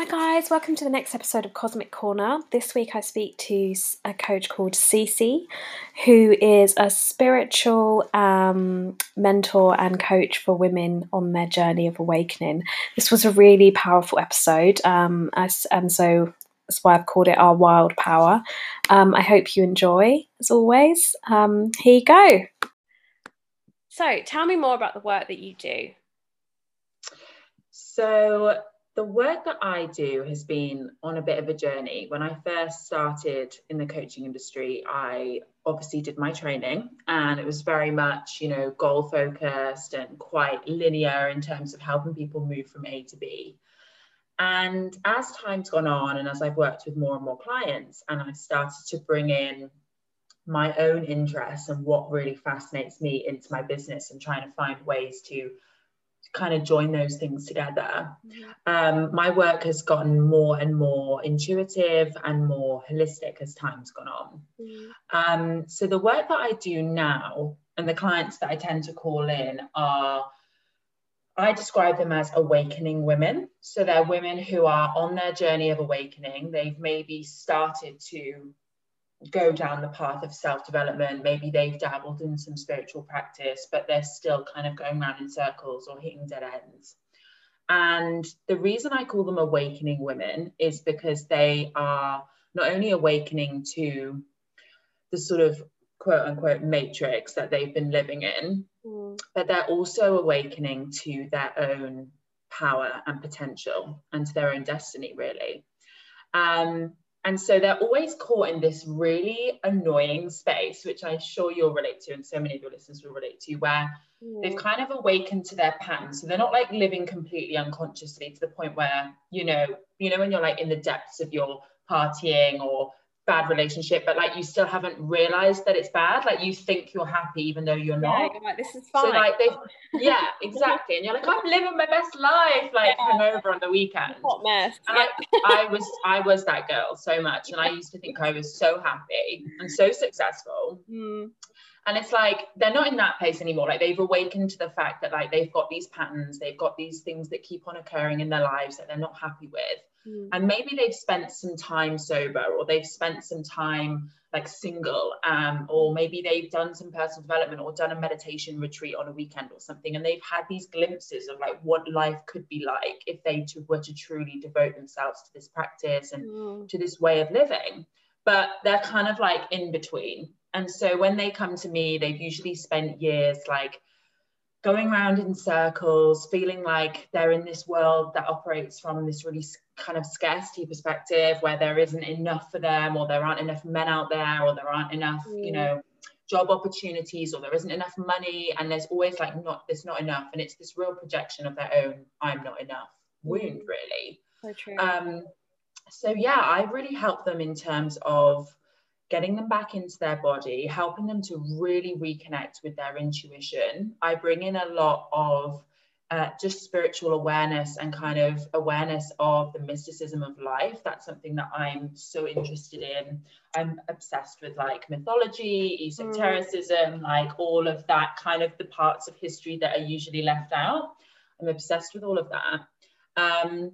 Hi, guys, welcome to the next episode of Cosmic Corner. This week I speak to a coach called Cece, who is a spiritual um, mentor and coach for women on their journey of awakening. This was a really powerful episode, um, and so that's why I've called it Our Wild Power. Um, I hope you enjoy, as always. Um, here you go. So, tell me more about the work that you do. So, the work that I do has been on a bit of a journey. When I first started in the coaching industry, I obviously did my training and it was very much, you know, goal focused and quite linear in terms of helping people move from A to B. And as time's gone on and as I've worked with more and more clients and I've started to bring in my own interests and what really fascinates me into my business and trying to find ways to kind of join those things together. Um, my work has gotten more and more intuitive and more holistic as time's gone on. Um, so the work that I do now and the clients that I tend to call in are I describe them as awakening women. So they're women who are on their journey of awakening. They've maybe started to go down the path of self development. Maybe they've dabbled in some spiritual practice, but they're still kind of going around in circles or hitting dead ends. And the reason I call them awakening women is because they are not only awakening to the sort of quote unquote matrix that they've been living in, mm. but they're also awakening to their own power and potential and to their own destiny, really. Um, and so they're always caught in this really annoying space, which I'm sure you'll relate to, and so many of your listeners will relate to, where mm. they've kind of awakened to their patterns. So they're not like living completely unconsciously to the point where, you know, you know, when you're like in the depths of your partying or bad relationship, but like you still haven't realized that it's bad. Like you think you're happy even though you're yeah, not. You're like this is fine. So like they, yeah, exactly. And you're like, I'm living my best life, like yeah. hungover on the weekend. Hot mess. And yeah. I, I was, I was that girl so much, and I used to think I was so happy and so successful. Mm. And it's like they're not in that place anymore. Like they've awakened to the fact that like they've got these patterns, they've got these things that keep on occurring in their lives that they're not happy with Mm. And maybe they've spent some time sober or they've spent some time like single, um, or maybe they've done some personal development or done a meditation retreat on a weekend or something. And they've had these glimpses of like what life could be like if they to, were to truly devote themselves to this practice and mm. to this way of living. But they're kind of like in between. And so when they come to me, they've usually spent years like going around in circles, feeling like they're in this world that operates from this really kind of scarcity perspective where there isn't enough for them, or there aren't enough men out there, or there aren't enough, mm. you know, job opportunities, or there isn't enough money, and there's always like not there's not enough, and it's this real projection of their own "I'm not enough" wound, really. So true. Um, so yeah, I really help them in terms of getting them back into their body, helping them to really reconnect with their intuition. I bring in a lot of uh, just spiritual awareness and kind of awareness of the mysticism of life. That's something that I'm so interested in. I'm obsessed with like mythology, esotericism, mm. like all of that kind of the parts of history that are usually left out. I'm obsessed with all of that. Um,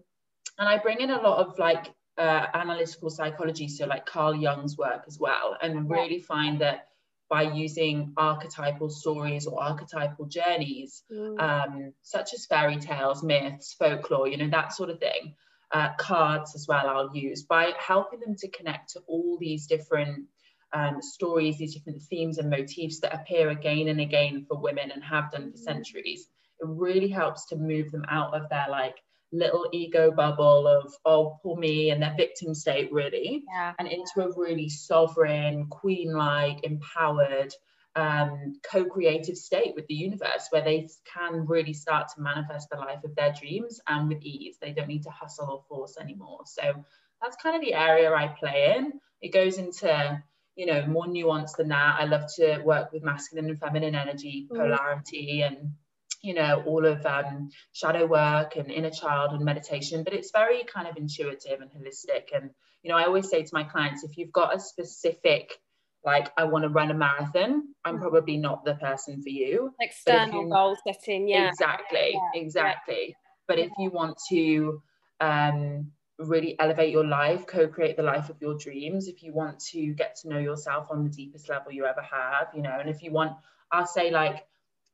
and I bring in a lot of like uh, analytical psychology, so like Carl Jung's work as well, and really find that by using archetypal stories or archetypal journeys, mm. um, such as fairy tales, myths, folklore, you know, that sort of thing, uh, cards as well, I'll use by helping them to connect to all these different um, stories, these different themes and motifs that appear again and again for women and have done for mm. centuries. It really helps to move them out of their like little ego bubble of oh poor me and their victim state really. Yeah. and into a really sovereign queen-like empowered um, co-creative state with the universe where they can really start to manifest the life of their dreams and with ease. They don't need to hustle or force anymore. So that's kind of the area i play in. It goes into you know more nuance than that. I love to work with masculine and feminine energy mm. polarity and you know, all of um, shadow work and inner child and meditation, but it's very kind of intuitive and holistic. And, you know, I always say to my clients, if you've got a specific, like, I want to run a marathon, I'm mm. probably not the person for you. External you, goal setting, yeah. Exactly, yeah. exactly. Yeah. But if you want to, um, really elevate your life, co-create the life of your dreams, if you want to get to know yourself on the deepest level you ever have, you know, and if you want, I'll say like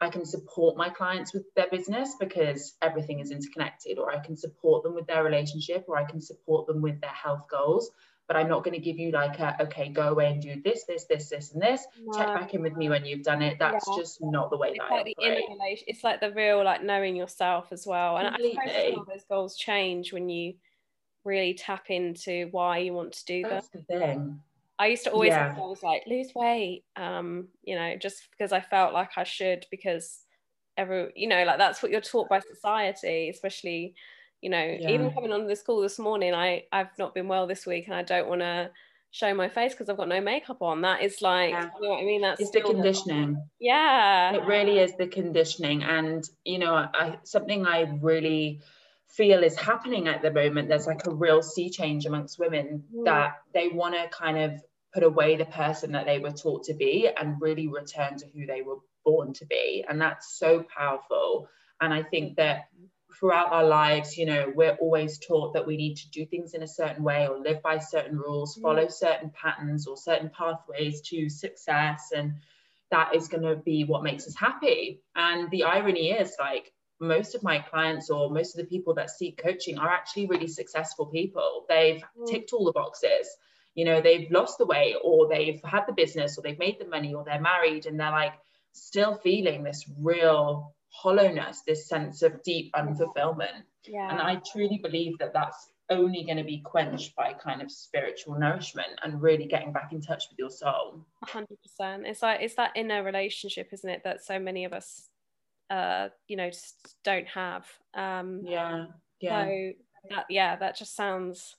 I can support my clients with their business because everything is interconnected, or I can support them with their relationship, or I can support them with their health goals. But I'm not going to give you like a okay, go away and do this, this, this, this, and this. No. Check back in with me when you've done it. That's yeah. just not the way it's that like I operate. relation, It's like the real like knowing yourself as well. And Completely. I suppose those goals change when you really tap into why you want to do That's them. the thing. I used to always yeah. have goals like lose weight, um, you know, just because I felt like I should because every, you know, like that's what you're taught by society, especially, you know, yeah. even coming on this call this morning, I I've not been well this week and I don't want to show my face because I've got no makeup on. That is like, yeah. you know what I mean? That's it's the conditioning. Yeah, it really is the conditioning, and you know, I something I really feel is happening at the moment there's like a real sea change amongst women mm. that they want to kind of put away the person that they were taught to be and really return to who they were born to be and that's so powerful and i think that throughout our lives you know we're always taught that we need to do things in a certain way or live by certain rules mm. follow certain patterns or certain pathways to success and that is going to be what makes us happy and the irony is like most of my clients or most of the people that seek coaching are actually really successful people. They've mm. ticked all the boxes. You know, they've lost the weight or they've had the business or they've made the money or they're married and they're like still feeling this real hollowness, this sense of deep unfulfillment. Yeah. And I truly believe that that's only going to be quenched by kind of spiritual nourishment and really getting back in touch with your soul. 100%. It's like, it's that inner relationship, isn't it, that so many of us uh, you know just don't have. Um yeah yeah. so that yeah that just sounds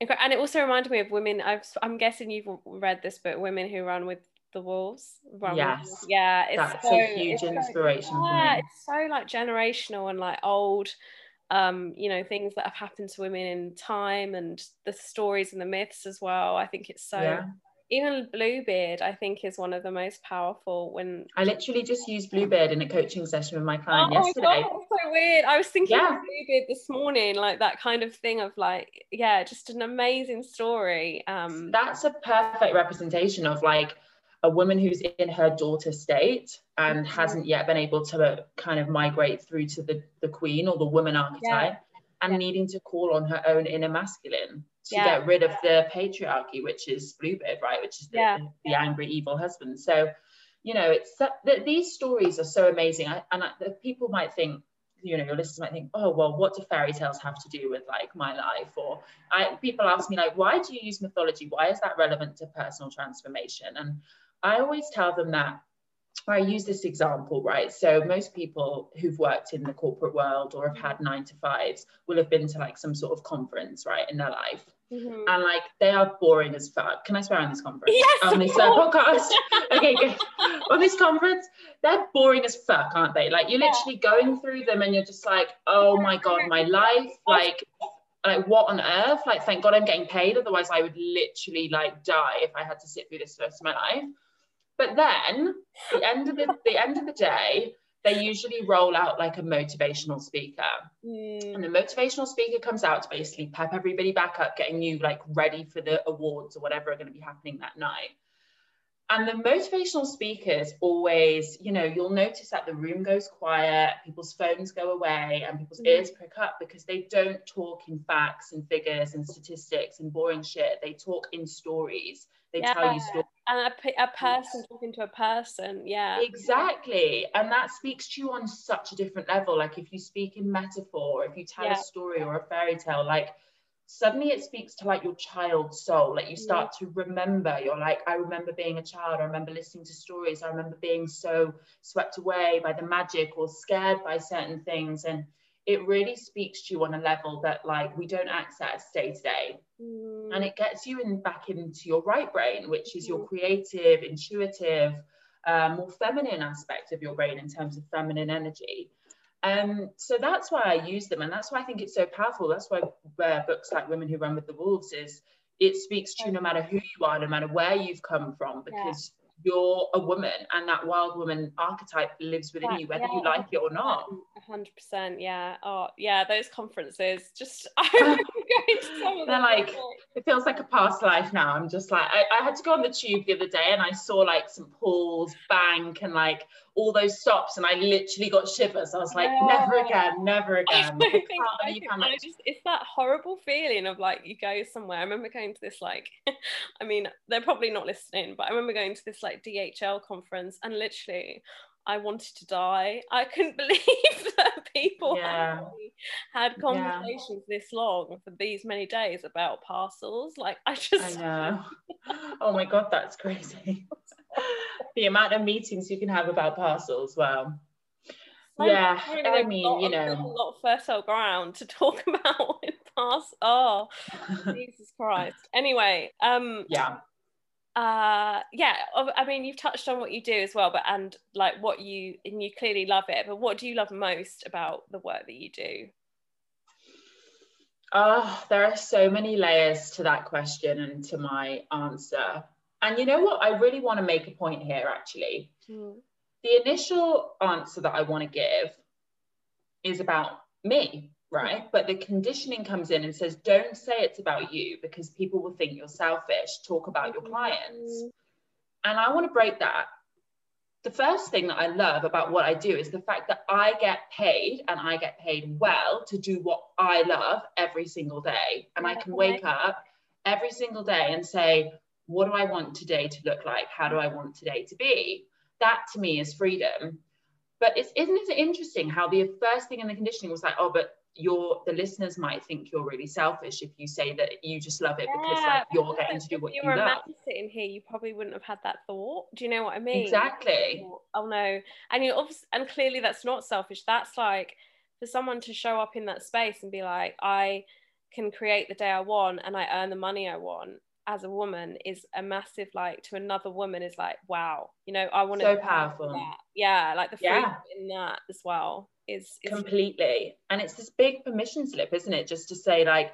incredible. and it also reminded me of women I've, i'm guessing you've read this book women who run with the wolves yes. Yeah it's that's so, a huge inspiration so, yeah it's so like generational and like old um you know things that have happened to women in time and the stories and the myths as well. I think it's so yeah even Bluebeard, I think, is one of the most powerful. When I literally just used Bluebeard in a coaching session with my client yesterday. oh yesterday. God, so weird. I was thinking yeah. of Bluebeard this morning, like that kind of thing of like, yeah, just an amazing story. Um, That's a perfect representation of like a woman who's in her daughter state and mm-hmm. hasn't yet been able to kind of migrate through to the the queen or the woman archetype. Yeah. And yeah. needing to call on her own inner masculine to yeah. get rid of the patriarchy, which is Bluebeard, right? Which is the, yeah. the, the angry, evil husband. So, you know, it's that, these stories are so amazing. I, and I, people might think, you know, your listeners might think, oh, well, what do fairy tales have to do with like my life? Or I, people ask me like, why do you use mythology? Why is that relevant to personal transformation? And I always tell them that I use this example, right? So most people who've worked in the corporate world or have had nine to fives will have been to like some sort of conference, right, in their life. Mm-hmm. And like they are boring as fuck. Can I swear on this conference? Yes, on this uh, podcast. okay, good. On this conference, they're boring as fuck, aren't they? Like you're literally going through them and you're just like, oh my god, my life, like like what on earth? Like thank God I'm getting paid. Otherwise, I would literally like die if I had to sit through this the rest of my life. But then the end of the, the end of the day, they usually roll out like a motivational speaker. Mm. And the motivational speaker comes out to basically pep everybody back up, getting you like ready for the awards or whatever are going to be happening that night. And the motivational speakers always, you know, you'll notice that the room goes quiet, people's phones go away, and people's mm. ears prick up because they don't talk in facts and figures and statistics and boring shit. They talk in stories. They yeah. tell you stories and a, a person talking to a person yeah. Exactly. And that speaks to you on such a different level. Like if you speak in metaphor if you tell yeah. a story or a fairy tale like suddenly it speaks to like your child's soul. Like you start yeah. to remember. You're like i remember being a child. I remember listening to stories. I remember being so swept away by the magic or scared by certain things. And it really speaks to you on a level that like we don't access day to day mm. and it gets you in back into your right brain which is your mm. creative intuitive uh, more feminine aspect of your brain in terms of feminine energy um, so that's why I use them, and that's why I think it's so powerful. That's why uh, books like Women Who Run with the Wolves is it speaks to you no matter who you are, no matter where you've come from, because you're a woman and that wild woman archetype lives within yeah, you whether yeah. you like it or not hundred percent. Yeah. Oh, yeah. Those conferences, just I remember going to some of They're them. like, it feels like a past life now. I'm just like, I, I had to go on the tube the other day and I saw like St. Paul's Bank and like all those stops, and I literally got shivers. I was like, never again, never I again. think, I I can't think believe how I just, it's that horrible feeling of like you go somewhere. I remember going to this like, I mean, they're probably not listening, but I remember going to this like DHL conference and literally I wanted to die. I couldn't believe that people Yeah. had conversations this long for these many days about parcels. Like I just I know. Oh my god, that's crazy. The amount of meetings you can have about parcels. Wow. Like, Yeah, apparently I mean, lot you there's a know. lot of fertile ground to talk about in past. Oh, Jesus Christ. Anyway, um, yeah. uh yeah i mean you've touched on what you do as well but and like what you and you clearly love it but what do you love most about the work that you do Oh, there are so many layers to that question and to my answer. And you know what? I really want to make a point here, actually. Hmm. The initial answer that I want to give is about me, right? But the conditioning comes in and says, don't say it's about you because people will think you're selfish. Talk about your mm-hmm. clients. And I want to break that. The first thing that I love about what I do is the fact that I get paid and I get paid well to do what I love every single day. And I can wake up every single day and say, what do I want today to look like? How do I want today to be? That to me is freedom. But it's, isn't it interesting how the first thing in the conditioning was like, oh, but your the listeners might think you're really selfish if you say that you just love it because like you're getting to do what you you were a love. man sitting here you probably wouldn't have had that thought do you know what i mean Exactly. oh no and you obviously and clearly that's not selfish that's like for someone to show up in that space and be like i can create the day i want and i earn the money i want as a woman is a massive like to another woman is like wow you know i want to So powerful. that. yeah like the freedom Yeah. in that as well is, is completely and it's this big permission slip isn't it just to say like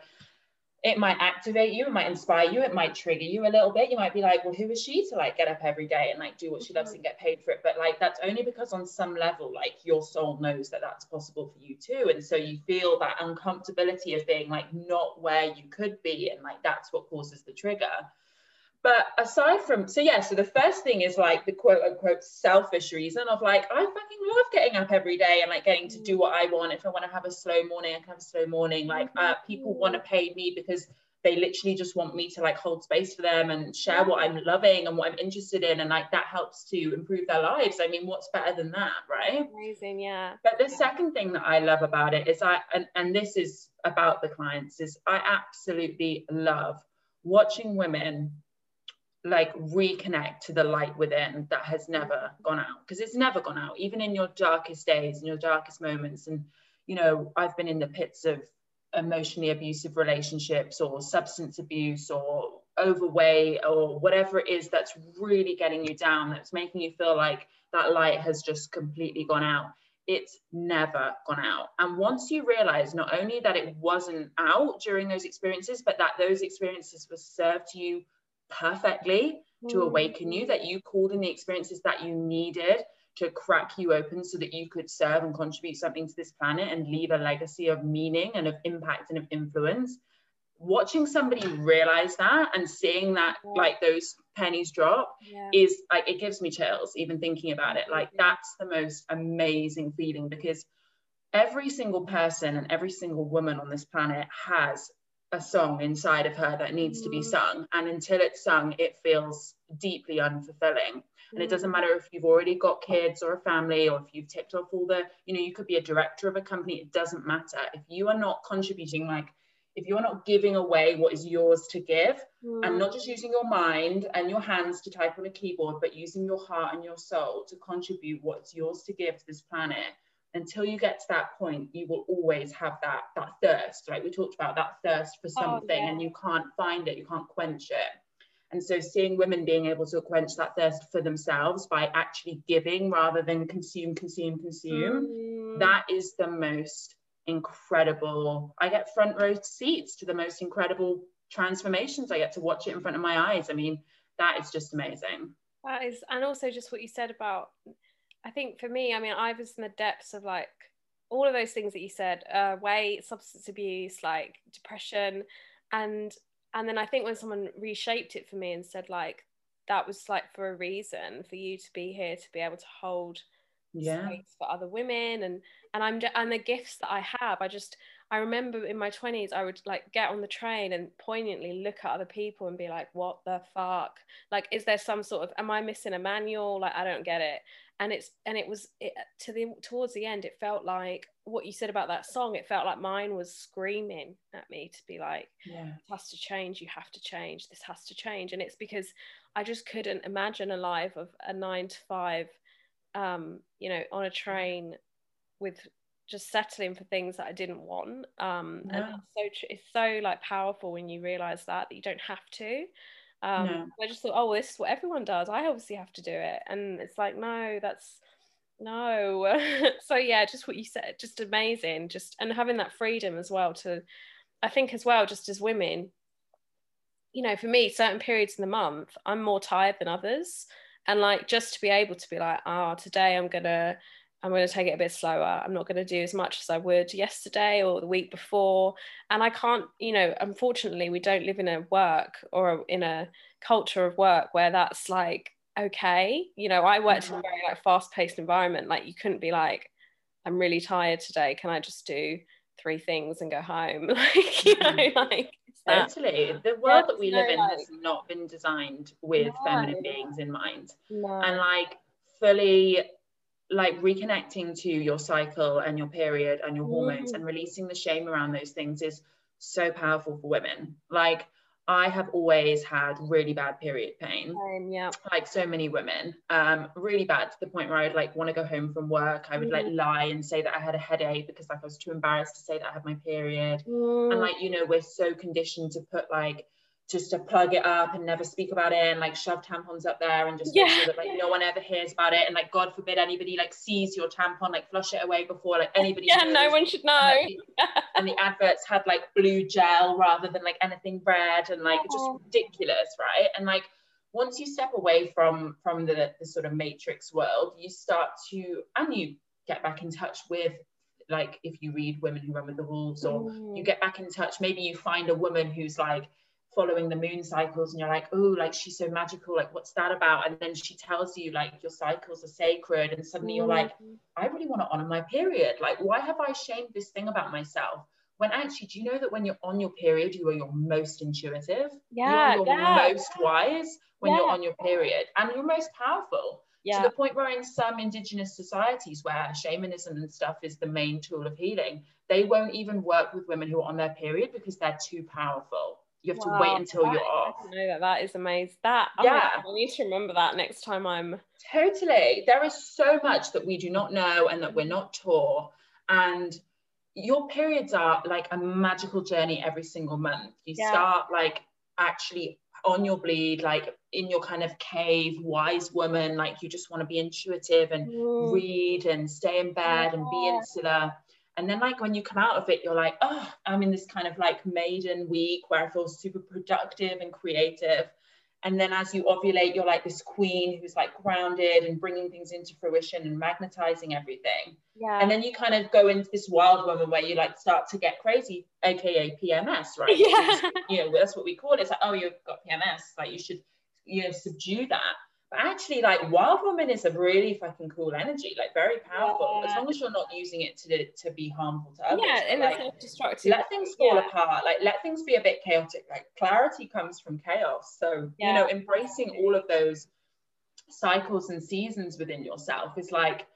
it might activate you it might inspire you it might trigger you a little bit. You might be like well who is she to like get up every day and like do what she loves mm-hmm. and get paid for it? But like that's only because on some level like your soul knows that that's possible for you too. And so you feel that uncomfortability of being like not where you could be and like that's what causes the trigger but aside from so yeah so the first thing is like the quote unquote selfish reason of like i fucking love getting up every day and like getting to do what i want. If i want to have a slow morning i can have a slow morning. Like uh, people want to pay me because they literally just want me to like hold space for them and share what i'm loving and what i'm interested in and like that helps to improve their lives. I mean what's better than that right? Amazing yeah. But the second thing that I love about it is I, and, and this is about the clients, is I absolutely love watching women like reconnect to the light within that has never gone out because it's never gone out, even in your darkest days and your darkest moments. And, you know, I've been in the pits of emotionally abusive relationships or substance abuse or overweight or whatever it is that's really getting you down, that's making you feel like that light has just completely gone out it's never gone out. And once you realize not only that it wasn't out during those experiences, but that those experiences were served to you perfectly to hmm. awaken you, that you called in the experiences that you needed to crack you open so that you could serve and contribute something to this planet and leave a legacy of meaning and of impact and of influence. Watching somebody realize that and seeing that, like those pennies drop, yeah. is like it gives me chills even thinking about it like that's the most amazing feeling because every single person and every single woman on this planet has a song inside of her that needs to be Mhm. sung and until it's sung it feels deeply unfulfilling and it doesn't matter if you've already got kids or a family or if you've ticked off all the you know you could be a director of a company it doesn't matter if you are not contributing like if you're not giving away what is yours to give and not just using your mind and your hands to type on a keyboard, but using your heart and your soul to contribute what's yours to give to this planet. Until you get to that point, you will always have that that thirst, like we talked about, that thirst for something, yeah. and you can't find it, you can't quench it. And so, seeing women being able to quench that thirst for themselves by actually giving rather than consume, consume, consume, Mm. that is the most incredible. I get front row seats to the most incredible transformations. I get to watch it in front of my eyes. I mean, that is just amazing. That is, and also just what you said about, I think for me, I mean, I was in the depths of like all of those things that you said uh, weight substance abuse like depression. And and then i think when someone reshaped it for me and said like that was like for a reason for you to be here to be able to hold yeah. space for other women and and i'm and the gifts that i have i just i remember in my 20s i would like get on the train and poignantly look at other people and be like what the fuck? Like is there some sort of am i missing a manual? Like i don't get it and it's and it was it, to the towards the end it felt like what you said about that song it felt like mine was screaming at me to be like yeah. it has to change you have to change this has to change and it's because i just couldn't imagine a life of a nine to five um you know on a train with just settling for things that i didn't want um yeah. and so it's so like powerful when you realize that that you don't have to um, no. I just thought, oh, this is what everyone does. I obviously have to do it. And it's like, no, that's no. so yeah, just what you said, just amazing. Just and having that freedom as well to, I think as well, just as women, you know, for me, certain periods in the month, I'm more tired than others. And like just to be able to be like, oh, today I'm gonna I'm going to take it a bit slower. I'm not going to do as much as I would yesterday or the week before. And I can't, you know, unfortunately, we don't live in a work or in a culture of work where that's like, okay. You know, I worked in a very like fast paced environment. Like, you couldn't be like, I'm really tired today. Can I just do three things and go home? like, you know, mm-hmm. like, Totally. The world that we live in has not been designed with no. feminine beings in mind. No. And like fully like reconnecting to your cycle and your period and your hormones mm. and releasing the shame around those things is so powerful for women. Like I have always had really bad period pain. Um, yeah. Like so many women. Um, really bad to the point where I'd like want to go home from work. I would mm. like lie and say that I had a headache because like I was too embarrassed to say that I had my period. Mm. And like, you know, we're so conditioned to put like just to plug it up and never speak about it and like shove tampons up there and just yeah. make sure that like no one ever hears about it and like God forbid anybody like sees your tampon like flush it away before like anybody yeah knows. no one should know and, like, and, the adverts had like blue gel rather than like anything red and like just oh. ridiculous right and like once you step away from from the, the sort of matrix world you start to and you get back in touch with like if you read women who run with the wolves or you get back in touch maybe you find a woman who's like following the moon cycles and you're like oh like she's so magical like what's that about and then she tells you like your cycles are sacred and suddenly you're like mm-hmm. i really want to honor my period like why have i shamed this thing about myself when actually do you know that when you're on your period you are your most intuitive yeah you're yeah. most wise when yeah. you're on your period and you're most powerful yeah. to the point where in some indigenous societies where shamanism and stuff is the main tool of healing they won't even work with women who are on their period because they're too powerful you have wow, to wait until that, you're off. I know that that is amazing. That oh yeah, God, I need to remember that next time I'm. Totally, there is so much that we do not know and that we're not taught, and your periods are like a magical journey every single month. You yeah. start like actually on your bleed, like in your kind of cave, wise woman, like you just want to be intuitive and mm. read and stay in bed yeah. and be insular and then like when you come out of it you're like oh i'm in this kind of like maiden week where i feel super productive and creative. And then as you ovulate you're like this queen who's like grounded and bringing things into fruition and magnetizing everything. Yeah. And then you kind of go into this wild woman where you like start to get crazy aka pms right? Yeah. you know that's what we call it. It's like oh you've got pms like you should you know subdue that but actually, like Wild Woman is a really fucking cool energy, like very powerful. Yeah. As long as you're not using it to to be harmful to others. Yeah, and like, destructive. Let things fall yeah. apart. Like let things be a bit chaotic. Like clarity comes from chaos. So yeah. you know, embracing all of those cycles and seasons within yourself is like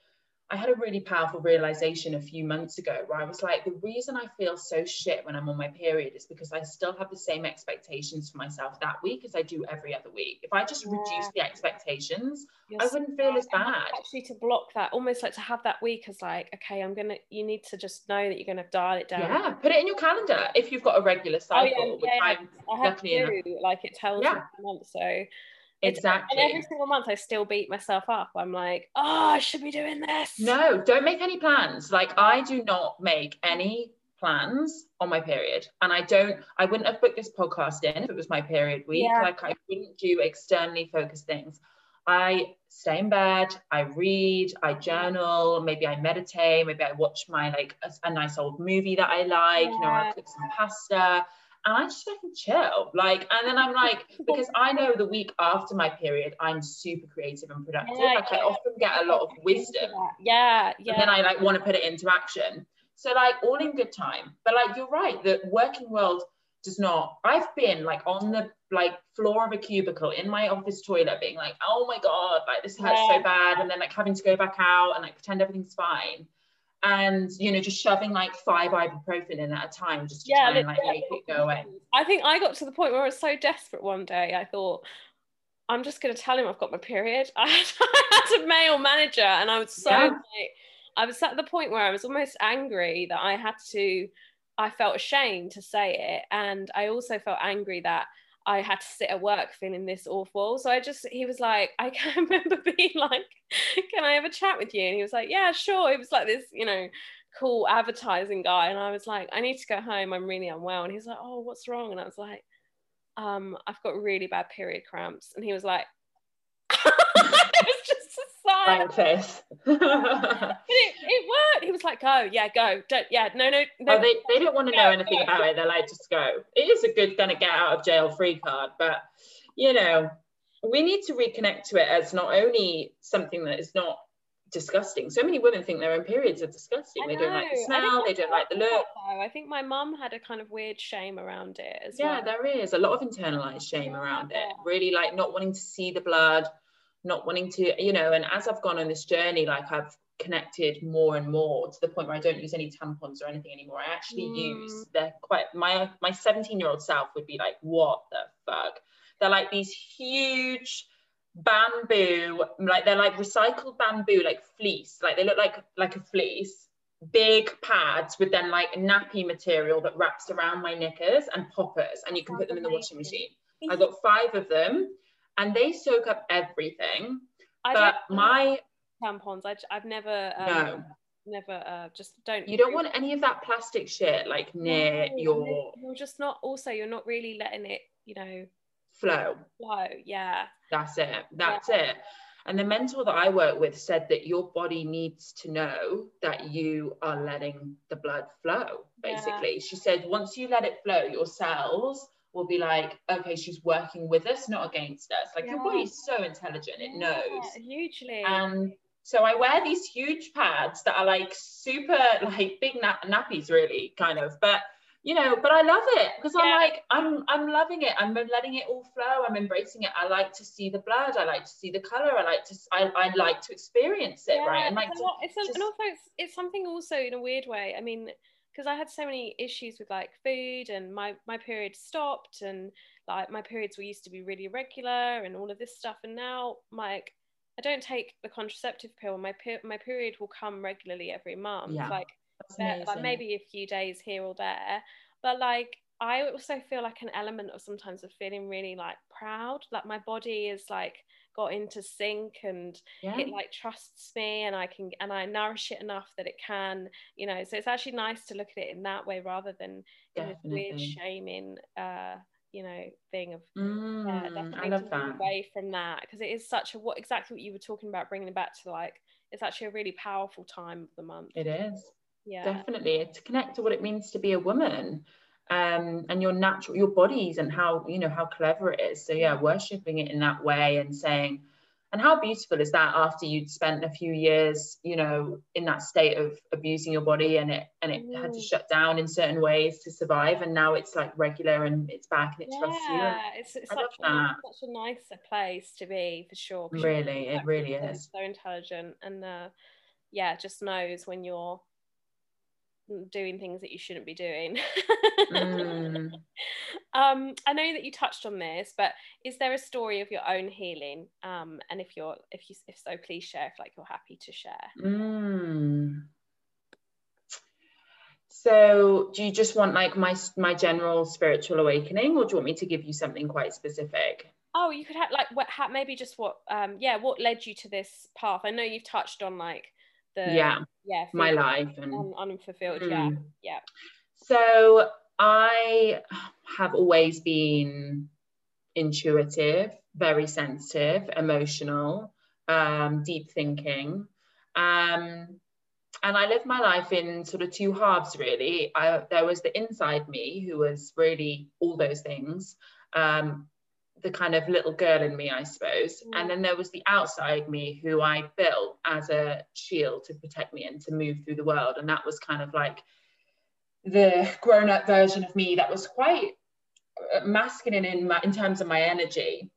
I had a really powerful realization a few months ago where I was like, the reason I feel so shit when I'm on my period is because I still have the same expectations for myself that week as I do every other week. If I just yeah. reduce the expectations, You're I wouldn't feel as bad. Actually, to block that, almost like to have that week as like, okay, I'm gonna. You need to just know that you're gonna dial it down. Yeah, put it in your calendar if you've got a regular cycle. Oh, yeah, yeah, I have to. Like it tells you. yeah. me month, so Exactly. And every single month, I still beat myself up. I'm like, oh, I should be doing this. No, don't make any plans. Like, I do not make any plans on my period. And I don't, I wouldn't have booked this podcast in if it was my period week. Yeah. Like, I wouldn't do externally focused things. I stay in bed, I read, I journal, maybe I meditate, maybe I watch my like a, a nice old movie that I like, yeah. you know, I cook some pasta. And I just fucking chill. Like, and then I'm like, because I know the week after my period, I'm super creative and productive. Yeah, like yeah. I often get a lot of wisdom. Yeah, yeah. And then I like want to put it into action. So like all in good time. But like you're right, the working world does not. I've been like on the like floor of a cubicle in my office toilet being like, oh my God, like this hurts yeah. so bad. And then like having to go back out and like pretend everything's fine. And you know, just shoving like five ibuprofen in at a time just to yeah, try and like make it go away. I think I got to the point where I was so desperate one day, I thought, I'm just gonna tell him I've got my period. I had a male manager and I was so yeah. like I was at the point where I was almost angry that I had to I felt ashamed to say it. And I also felt angry that I had to sit at work feeling this awful. So I just, he was like, I can't remember being like, can I have a chat with you? And he was like, yeah, sure. He was like this, you know, cool advertising guy. And I was like, I need to go home. I'm really unwell. And he's like, oh, what's wrong? And I was like, um, I've got really bad period cramps. And he was like, it Blank face. but it, it worked. He was like, go, yeah, go. Don't, yeah, no, no, no. Oh, they, they don't want to know anything about it. They're like, just go. It is a good kind of get out of jail free card, but you know, we need to reconnect to it as not only something that is not disgusting. So many women think their own periods are disgusting. They don't like the smell, they don't like the look. Though. I think my mum had a kind of weird shame around it as yeah, well. there is a lot of internalized shame around it. Really like not wanting to see the blood, not wanting to, you know, and as I've gone on this journey, like I've connected more and more to the point where I don't use any tampons or anything anymore. I actually mm. use they're quite my my 17 year old self would be like, what the fuck? They're like these huge bamboo, like they're like recycled bamboo, like fleece, like they look like like a fleece, big pads with then like nappy material that wraps around my knickers and poppers, and you can put them in the washing machine. I got five of them and they soak up everything. I but my tampons, I, I've never um, no. never uh, just don't. You don't want any of that plastic shit like near no, your. You're just not. Also, you're not really letting it. You know. Flow. Flow. Yeah. That's it. That's yeah. it. And the mentor that I work with said that your body needs to know that you are letting the blood flow, basically. Yeah. She said, once you let it flow, your cells will be like, okay, she's working with us, not against us. Like yeah. your body's so intelligent, it yeah, knows. Hugely. And so I wear these huge pads that are like super like big na- nappies, really, kind of. But you know, but I love it because yeah. I'm like, I'm I'm loving it. I'm letting it all flow. I'm embracing it. I like to see the blood. I like to see the color. I like to I, I like to experience it, yeah, right? And like, it's, a, it's just, and also it's, it's something also in a weird way. I mean, because I had so many issues with like food and my my period stopped and like my periods were used to be really irregular and all of this stuff. And now like I don't take the contraceptive pill. My per- my period will come regularly every month. Yeah, like like maybe a few days here or there. But like I also feel like an element of sometimes of feeling really like proud. Like my body is like got into sync and yeah. it like trusts me and I can and I nourish it enough that it can, you know. So it's actually nice to look at it in that way rather than in this weird shaming uh you know thing of mm, uh, definitely I love that. away from that because it is such a what exactly what you were talking about bringing it back to like it's actually a really powerful time of the month it is yeah definitely to connect to what it means to be a woman um, and your natural your bodies and how you know how clever it is so yeah worshiping it in that way and saying and how beautiful is that after you'd spent a few years you know in that state of abusing your body and it and it mm. had to mm. shut down in certain ways to survive and now it's like regular and it's back and it yeah, trusts you yeah it's, it's such, a, such a nicer place to be for sure really it really is so intelligent and uh yeah just knows when you're doing things that you shouldn't be doing. mm. um, I know that you touched on this, but is there a story of your own healing? Um, and if you're, if you, if so, please share. If like you're happy to share. Mm. So, do you just want like my my general spiritual awakening, or do you want me to give you something quite specific? Oh, you could have like what, maybe just what, um, yeah, what led you to this path? I know you've touched on like the yeah yeah my life and un- unfulfilled mm. yeah yeah so i have always been intuitive, very sensitive, emotional, um, deep thinking. Um, and I lived my life in sort of two halves, really. I, there was the inside me, who was really all those things, um, the kind of little girl in me, I suppose. Mm. And then there was the outside me, who I built as a shield to protect me and to move through the world. And that was kind of like the grown up version of me that was quite masculine in, my, in terms of my energy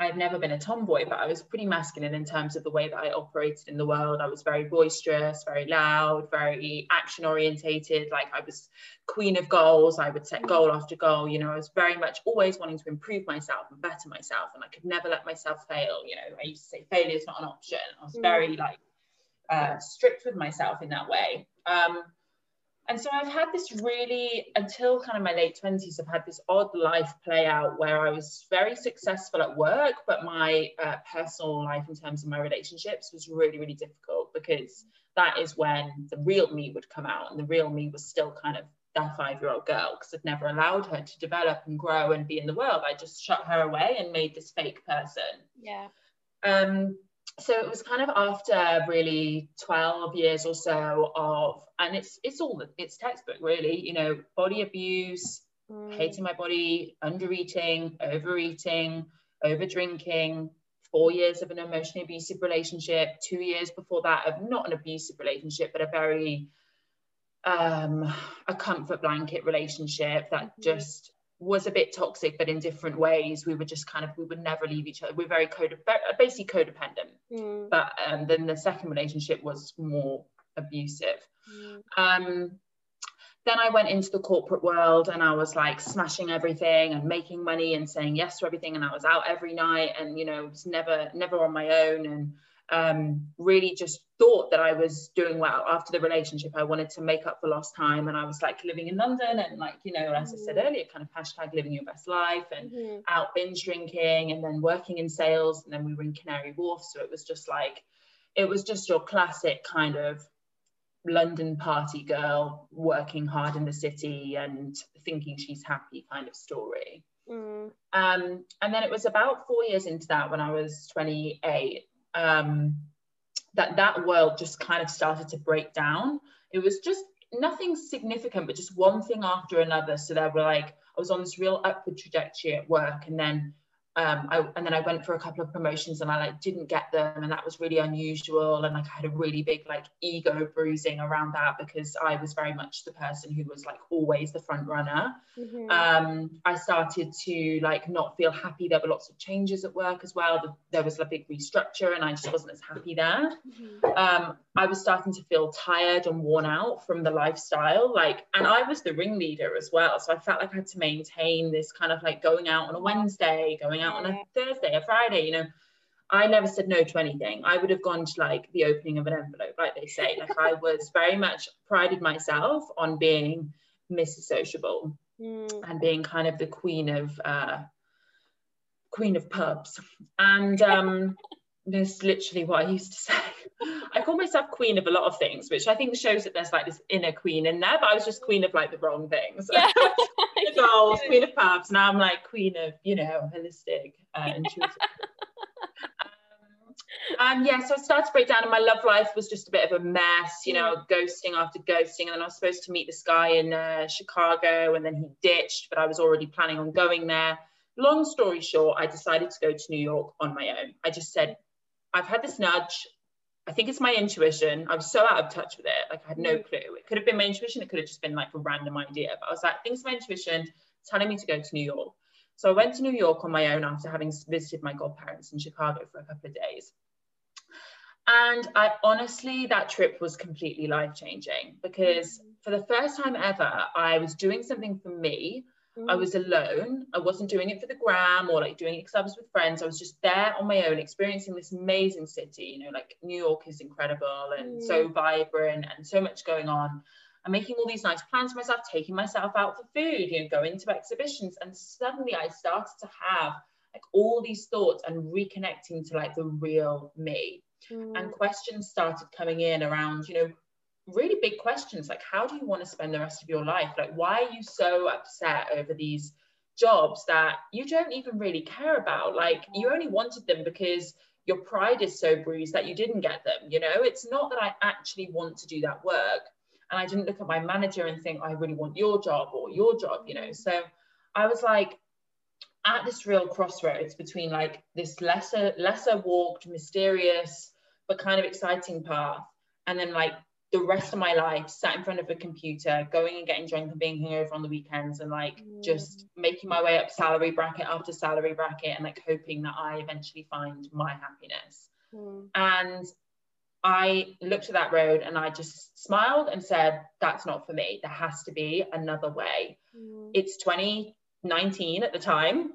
I've never been a tomboy, but I was pretty masculine in terms of the way that I operated in the world. I was very boisterous, very loud, very action orientated. Like I was queen of goals. I would set goal after goal. You know, I was very much always wanting to improve myself and better myself. And I could never let myself fail. You know, I used to say failure is not an option. I was mm. very like uh, strict with myself in that way. Um, and so I've had this really, until kind of my late 20s, I've had this odd life play out where I was very successful at work, but my uh, personal life in terms of my relationships was really, really difficult because that is when the real me would come out. And the real me was still kind of that five year old girl because I'd never allowed her to develop and grow and be in the world. I just shut her away and made this fake person. Yeah. Um, so it was kind of after really 12 years or so of and it's it's all it's textbook really you know body abuse mm. hating my body under eating overeating over drinking four years of an emotionally abusive relationship two years before that of not an abusive relationship but a very um a comfort blanket relationship that mm-hmm. just was a bit toxic, but in different ways. We were just kind of we would never leave each other. We are very code basically codependent. Mm. But um, then the second relationship was more abusive. Mm. Um, then I went into the corporate world and I was like smashing everything and making money and saying yes to everything. And I was out every night and you know it was never never on my own and um, really just thought that I was doing well after the relationship. I wanted to make up for lost time, and I was like living in London, and like you know, as I said mm-hmm. earlier, kind of hashtag living your best life, and mm-hmm. out binge drinking, and then working in sales, and then we were in Canary Wharf, so it was just like, it was just your classic kind of London party girl working hard in the city and thinking she's happy kind of story. Mm. Um, and then it was about four years into that when I was 28 um, that that world just kind of started to break down. It was just nothing significant, but just one thing after another. So there were like I was on this real upward trajectory at work, and then um, I, and then I went for a couple of promotions and I like didn't get them and that was really unusual and like I had a really big like ego bruising around that because I was very much the person who was like always the front runner. Mm-hmm. Um, I started to like not feel happy. There were lots of changes at work as well. There was a big restructure and I just wasn't as happy there. Mm-hmm. Um, I was starting to feel tired and worn out from the lifestyle like and I was the ringleader as well. So I felt like I had to maintain this kind of like going out on a Wednesday, going going out on a Thursday, a Friday, you know. I never said no to anything. I would have gone to like the opening of an envelope, like they say. Like I was very much prided myself on being Mrs. Sociable mm. and being kind of the queen of uh, queen of pubs. And um, that's literally what I used to say. I call myself queen of a lot of things, which I think shows that there's like this inner queen in there, but I was just queen of like the wrong things. Yeah. queen of goals, queen of pubs. Now I'm like queen of, you know, holistic, uh, intuitive. um, um, yeah, so I started to break down, and my love life was just a bit of a mess, you know, ghosting after ghosting. And then I was supposed to meet this guy in uh, Chicago, and then he ditched, but I was already planning on going there. Long story short, I decided to go to New York on my own. I just said, I've had this nudge. I think it's my intuition. I was so out of touch with it. Like I had no mm. clue. It could have been my intuition. It could have just been like a random idea. But I was like, I think it's my intuition telling me to go to New York. So I went to New York on my own after having visited my godparents in Chicago for a couple of days. And I honestly, that trip was completely life changing because mm. for the first time ever, I was doing something for me I mm. was alone. I wasn't doing it for the gram or like doing it because I was with friends. I was just there on my own, experiencing this amazing city. You know, like New York is incredible and mm. so vibrant and so much going on. I'm making all these nice plans for myself, taking myself out for food, you know, going to exhibitions. And suddenly I started to have like all these thoughts and reconnecting to like the real me. Mm. And questions started coming in around, you know, really big questions like how do you want to spend the rest of your life like why are you so upset over these jobs that you don't even really care about. Like you only wanted them because your pride is so bruised that you didn't get them. You know, it's not that I actually want to do that work. And I didn't look at my manager and think, I really want your job or your job, you know. So I was like at this real crossroads between like this lesser, lesser walked, mysterious, but kind of exciting path. And then like the rest of my life sat in front of a computer, going and getting drunk and being hungover on the weekends and like mm. just making my way up salary bracket after salary bracket and like hoping that I eventually find my happiness. Mm. And I looked at that road and I just smiled and said, that's not for me. There has to be another way. Mm. It's 2019 at the time. Mm.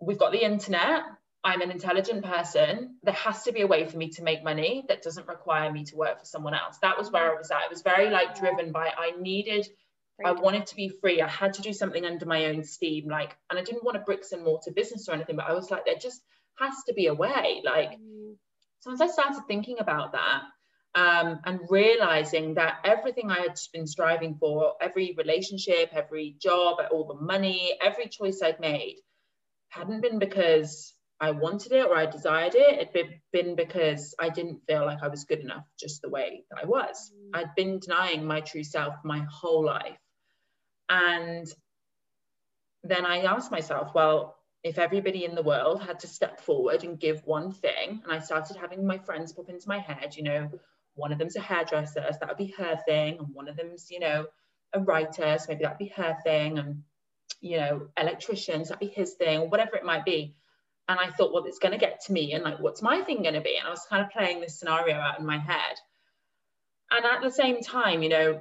We've got the internet. I'm an intelligent person. There has to be a way for me to make money that doesn't require me to work for someone else. That was where I was at. It was very like driven by I needed, I wanted to be free. I had to do something under my own steam. Like, and I didn't want a bricks and mortar business or anything, but I was like, there just has to be a way. Like, mm. so once I started thinking about that, um, and realizing that everything I had been striving for, every relationship, every job, all the money, every choice I'd made, hadn't been because I wanted it or I desired it. It'd been because I didn't feel like I was good enough just the way that I was. Mm. I'd been denying my true self my whole life. And then I asked myself, well, if everybody in the world had to step forward and give one thing, and I started having my friends pop into my head, you know, one of them's a hairdresser, so that would be her thing, and one of them's, you know, a writer, so maybe that'd be her thing, and you know, electricians, that'd be his thing, or whatever it might be and I thought, well, it's going to get to me, and like, what's my thing going to be? And I was kind of playing this scenario out in my head. And at the same time, you know,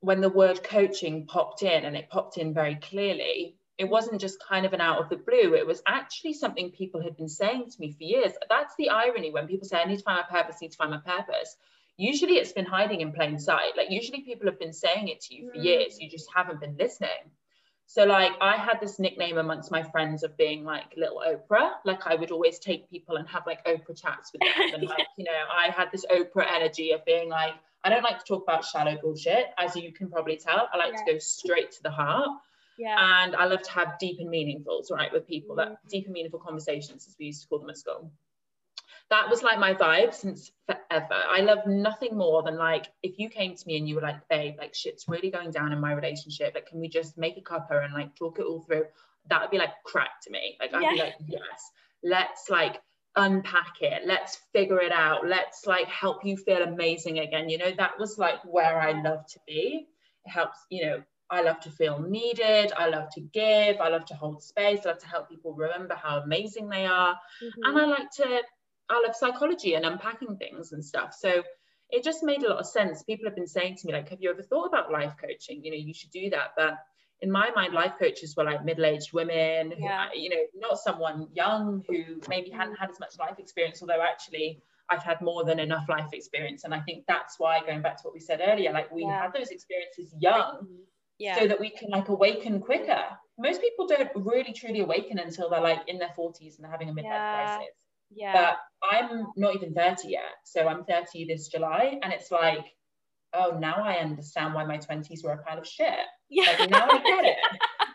when the word coaching popped in, and it popped in very clearly, it wasn't just kind of an out of the blue. It was actually something people had been saying to me for years. That's the irony when people say, I need to find my purpose, need to find my purpose. Usually it's been hiding in plain sight. Like, usually people have been saying it to you for mm. years. You just haven't been listening. So like I had this nickname amongst my friends of being like little Oprah. Like I would always take people and have like Oprah chats with them. And like, you know, I had this Oprah energy of being like, I don't like to talk about shallow bullshit, as you can probably tell. I like yeah. to go straight to the heart. Yeah. And I love to have deep and meaningfuls, right, with people that mm-hmm. deep and meaningful conversations, as we used to call them at school that was like my vibe since forever. I love nothing more than like if you came to me and you were like, babe, like shit's really going down in my relationship. Like, can we just make a cuppa and like talk it all through? That would be like crack to me. Like I'd yeah. be like, yes, let's like unpack it. Let's figure it out. Let's like help you feel amazing again. You know, that was like where I love to be. It helps, you know, I love to feel needed. I love to give. I love to hold space. I love to help people remember how amazing they are. Mm-hmm. And I like to I love psychology and unpacking things and stuff. So it just made a lot of sense. People have been saying to me, like, have you ever thought about life coaching? You know, you should do that. But in my mind, life coaches were like middle-aged women, yeah. who, you know, not someone young who maybe hadn't had as much life experience, although actually I've had more than enough life experience. And I think that's why, going back to what we said earlier, like we yeah. had those experiences young yeah. so that we can like awaken quicker. Most people don't really truly awaken until they're like in their 40s and they're having a midlife yeah. crisis. Yeah. But I'm not even 30 yet. So I'm 30 this July. And it's like, oh, now I understand why my 20s were a pile of shit. Yeah. Like, now I get it.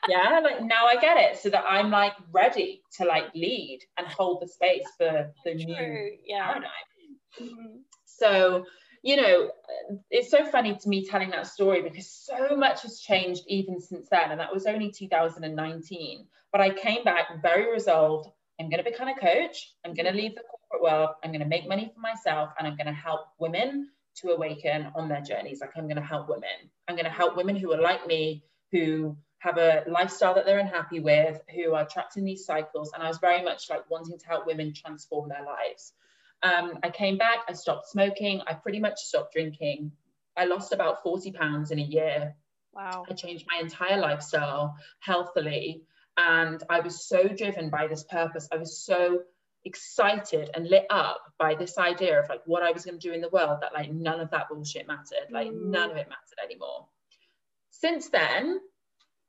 yeah. Like now I get it. So that I'm like ready to like lead and hold the space for the True. new yeah. paradigm. Mm-hmm. So, you know, it's so funny to me telling that story because so much has changed even since then. And that was only 2019. But I came back very resolved. I'm going to become a coach. I'm going to leave the corporate world. I'm going to make money for myself and I'm going to help women to awaken on their journeys. Like I'm going to help women. I'm going to help women who are like me, who have a lifestyle that they're unhappy with, who are trapped in these cycles. And I was very much like wanting to help women transform their lives. Um, I came back, I stopped smoking, I pretty much stopped drinking. I lost about 40 pounds in a year. Wow. I changed my entire lifestyle healthily. And I was so driven by this purpose. I was so excited and lit up by this idea of like what I was going to do in the world that like none of that bullshit mattered. Like mm. none of it mattered anymore. Since then,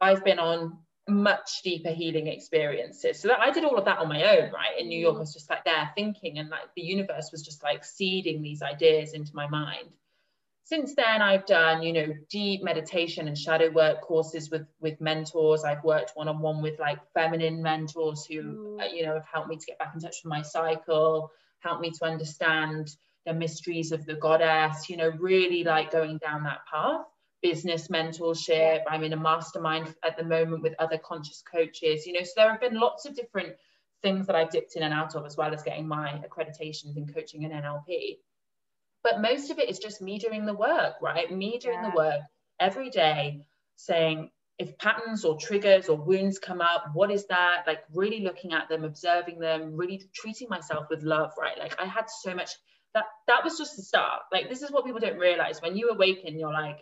I've been on much deeper healing experiences. So that I did all of that on my own, right? In New York, I was just like there thinking, and like the universe was just like seeding these ideas into my mind. Since then i've done you know deep meditation and shadow work courses with with mentors. I've worked one-on-one with like feminine mentors who mm. uh, you know have helped me to get back in touch with my cycle helped me to understand the mysteries of the goddess you know really like going down that path. Business mentorship. I'm in a mastermind at the moment with other conscious coaches you know so there have been lots of different things that i've dipped in and out of as well as getting my accreditations in coaching and nlp but most of it is just me doing the work, right? Me doing yeah. the work every day, saying if patterns or triggers or wounds come up, what is that? Like really looking at them, observing them, really treating myself with love, right? Like I had so much that that was just the start. Like this is what people don't realize. When you awaken, you're like,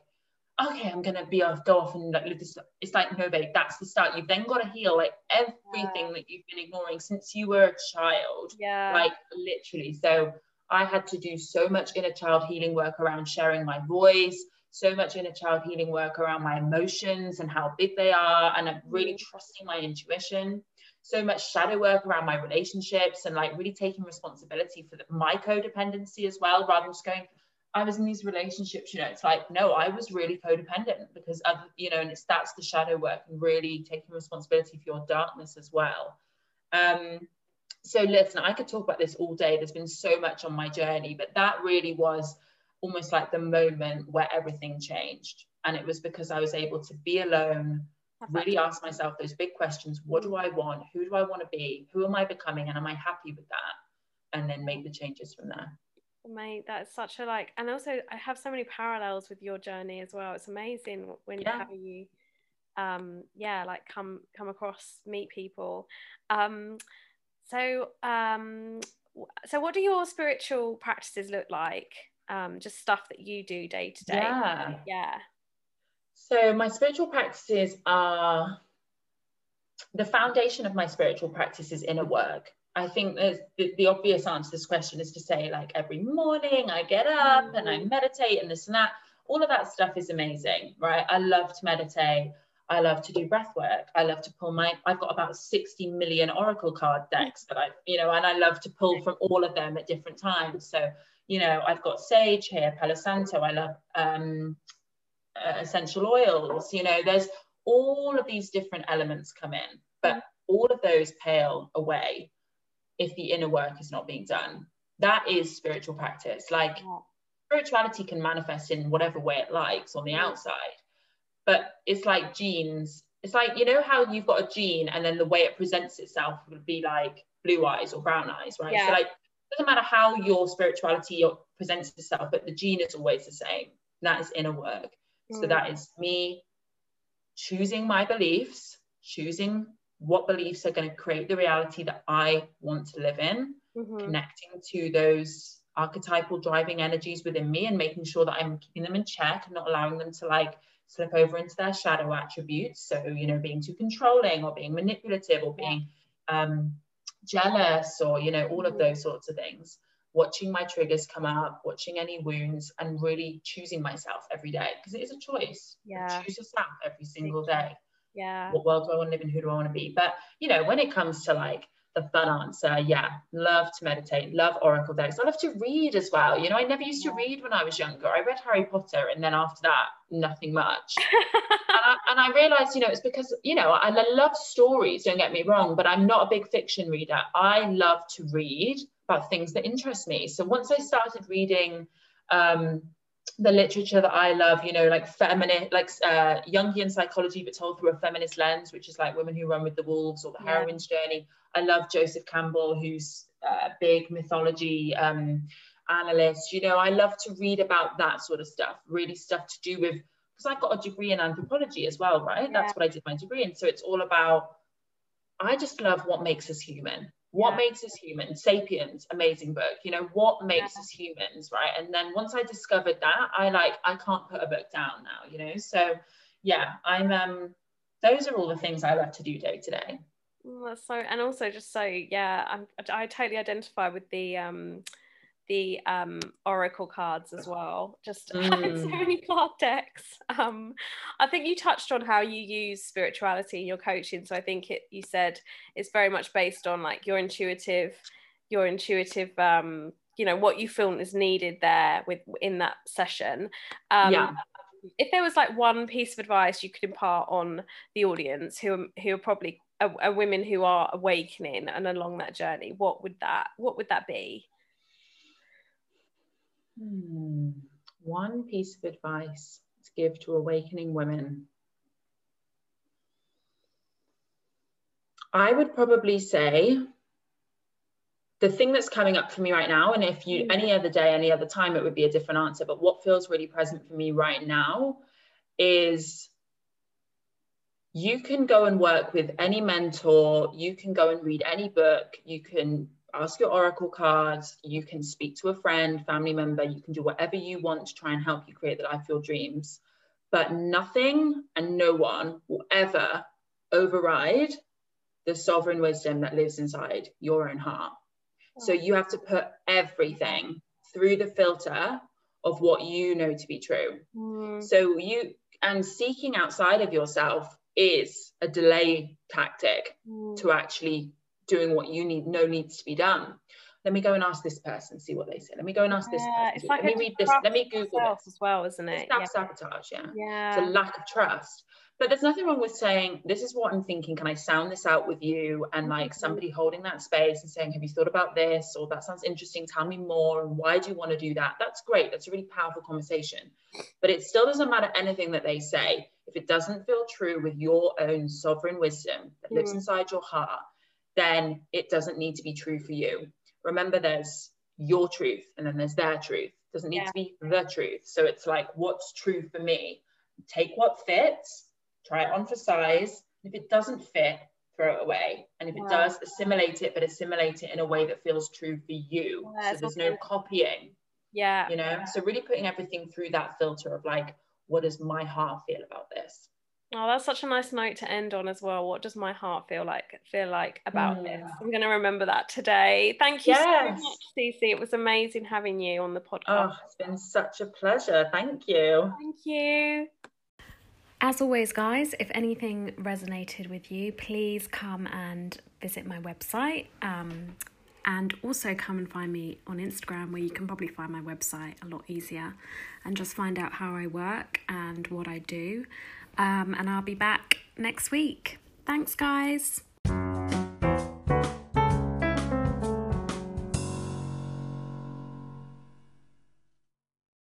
okay, I'm gonna be off, go off and like live this. It's like no, babe, that's the start. You've then got to heal like everything yeah. that you've been ignoring since you were a child. Yeah. Like literally. So I had to do so much inner child healing work around sharing my voice, so much inner child healing work around my emotions and how big they are, and really mm. trusting my intuition. So much shadow work around my relationships and like really taking responsibility for the, my codependency as well, rather than just going, I was in these relationships, you know, it's like, no, I was really codependent because, of, you know, and it's that's the shadow work and really taking responsibility for your darkness as well. Um, so listen, I could talk about this all day. There's been so much on my journey, but that really was almost like the moment where everything changed. And it was because I was able to be alone, really ask myself those big questions what do I want? Who do I want to be? Who am I becoming? And am I happy with that? And then make the changes from there. Mate, that's such a like, and also I have so many parallels with your journey as well. It's amazing when yeah. how you, um, yeah, like come come across, meet people. Um, so, um, so what do your spiritual practices look like? Um, just stuff that you do day to day. Yeah. Yeah. So my spiritual practices are the foundation of my spiritual practice is inner work. I think the, the obvious answer to this question is to say, like, every morning I get up and I mm. meditate and this and that. All of that stuff is amazing, right? I love to meditate. I love to do breath work. I love to pull my, I've got about 60 million Oracle card decks that I, you know, and I love to pull from all of them at different times. So, you know, I've got sage here, Palo Santo. I love um, uh, essential oils. You know, there's all of these different elements come in, but all of those pale away if the inner work is not being done. That is spiritual practice. Like spirituality can manifest in whatever way it likes on the outside but it's like genes. It's like, you know, how you've got a gene and then the way it presents itself would be like blue eyes or brown eyes, right? Yeah. So, like, it doesn't matter how your spirituality presents itself, but the gene is always the same. that is inner work. Mm. So, that is me choosing my beliefs, choosing what beliefs are going to create the reality that I want to live in, mm-hmm. connecting to those archetypal driving energies within me and making sure that I'm keeping them in check and not allowing them to like slip over into their shadow attributes. So, you know, being too controlling or being manipulative or being um, jealous or, you know, all of those sorts of things. Watching my triggers come up, watching any wounds, and really choosing myself every day because it is a choice. Yeah. Choose yourself every single day. Yeah. What world do I want to live in? Who do I want to be? But, you know, when it comes to like the fun answer. Yeah, love to meditate, love oracle decks. I love to read as well. You know, I never used to read when I was younger. I read Harry Potter, and then after that, nothing much. and, I, and, I, realized, you know, it's because you know I love stories. Don't get me wrong, but I'm not a big fiction reader. I love to read about things that interest me. So once I started reading. Um, the literature that I love, you know, like feminist, like uh, Jungian psychology, but told through a feminist lens, which is like Women Who Run with the Wolves or The yeah. Heroine's Journey. I love Joseph Campbell, who's a big mythology um, analyst. You know, I love to read about that sort of stuff, really stuff to do with, because I've got a degree in anthropology as well, right? Yeah. That's what I did my degree in. So it's all about, I just love what makes us human. What yeah. makes us human? Sapiens, amazing book. You know, what makes yeah. us humans, right? And then once I discovered that, I like, I can't put a book down now, you know? So yeah, I'm, um, those are all the things I love to do day to day. That's so, and also just so, yeah, I'm, I totally identify with the um, the um, oracle cards as well. Just mm. so many card decks. Um, I think you touched on how you use spirituality in your coaching. So I think it, you said it's very much based on like your intuitive, your intuitive, um, you know what you feel is needed there with in that session um, yeah if there was like one piece of advice you could impart on the audience who who are probably are, are women who are awakening and along that journey what would that what would that be hmm. one piece of advice to give to awakening women i would probably say the thing that's coming up for me right now, and if you any other day, any other time, it would be a different answer. But what feels really present for me right now is you can go and work with any mentor, you can go and read any book, you can ask your oracle cards, you can speak to a friend, family member, you can do whatever you want to try and help you create the life of your dreams. But nothing and no one will ever override the sovereign wisdom that lives inside your own heart. So you have to put everything through the filter of what you know to be true. Mm. So you and seeking outside of yourself is a delay tactic mm. to actually doing what you need know needs to be done. Let me go and ask this person, see what they say. Let me go and ask this yeah, person. Like let me read this. Let me Google this as well, isn't it? Self sabotage. Yeah. yeah. It's a lack of trust but there's nothing wrong with saying this is what i'm thinking can i sound this out with you and like mm-hmm. somebody holding that space and saying have you thought about this or that sounds interesting tell me more and why do you want to do that that's great that's a really powerful conversation but it still doesn't matter anything that they say if it doesn't feel true with your own sovereign wisdom that lives mm. inside your heart then it doesn't need to be true for you remember there's your truth and then there's their truth it doesn't need yeah. to be the truth so it's like what's true for me take what fits try it on for size. If it doesn't fit, throw it away. And if it does, assimilate it, but assimilate it in a way that feels true for you. Yeah, so there's no copying. Yeah. You know, yeah. so really putting everything through that filter of like, what does my heart feel about this? Oh, that's such a nice note to end on as well. What does my heart feel like feel like about mm. this? I'm going to remember that today. Thank you yes. so much, Cece. It was amazing having you on the podcast. Oh, it's been such a pleasure. Thank you. Thank you. As always, guys, if anything resonated with you, please come and visit my website. Um, and also come and find me on Instagram, where you can probably find my website a lot easier and just find out how I work and what I do. Um, and I'll be back next week. Thanks, guys.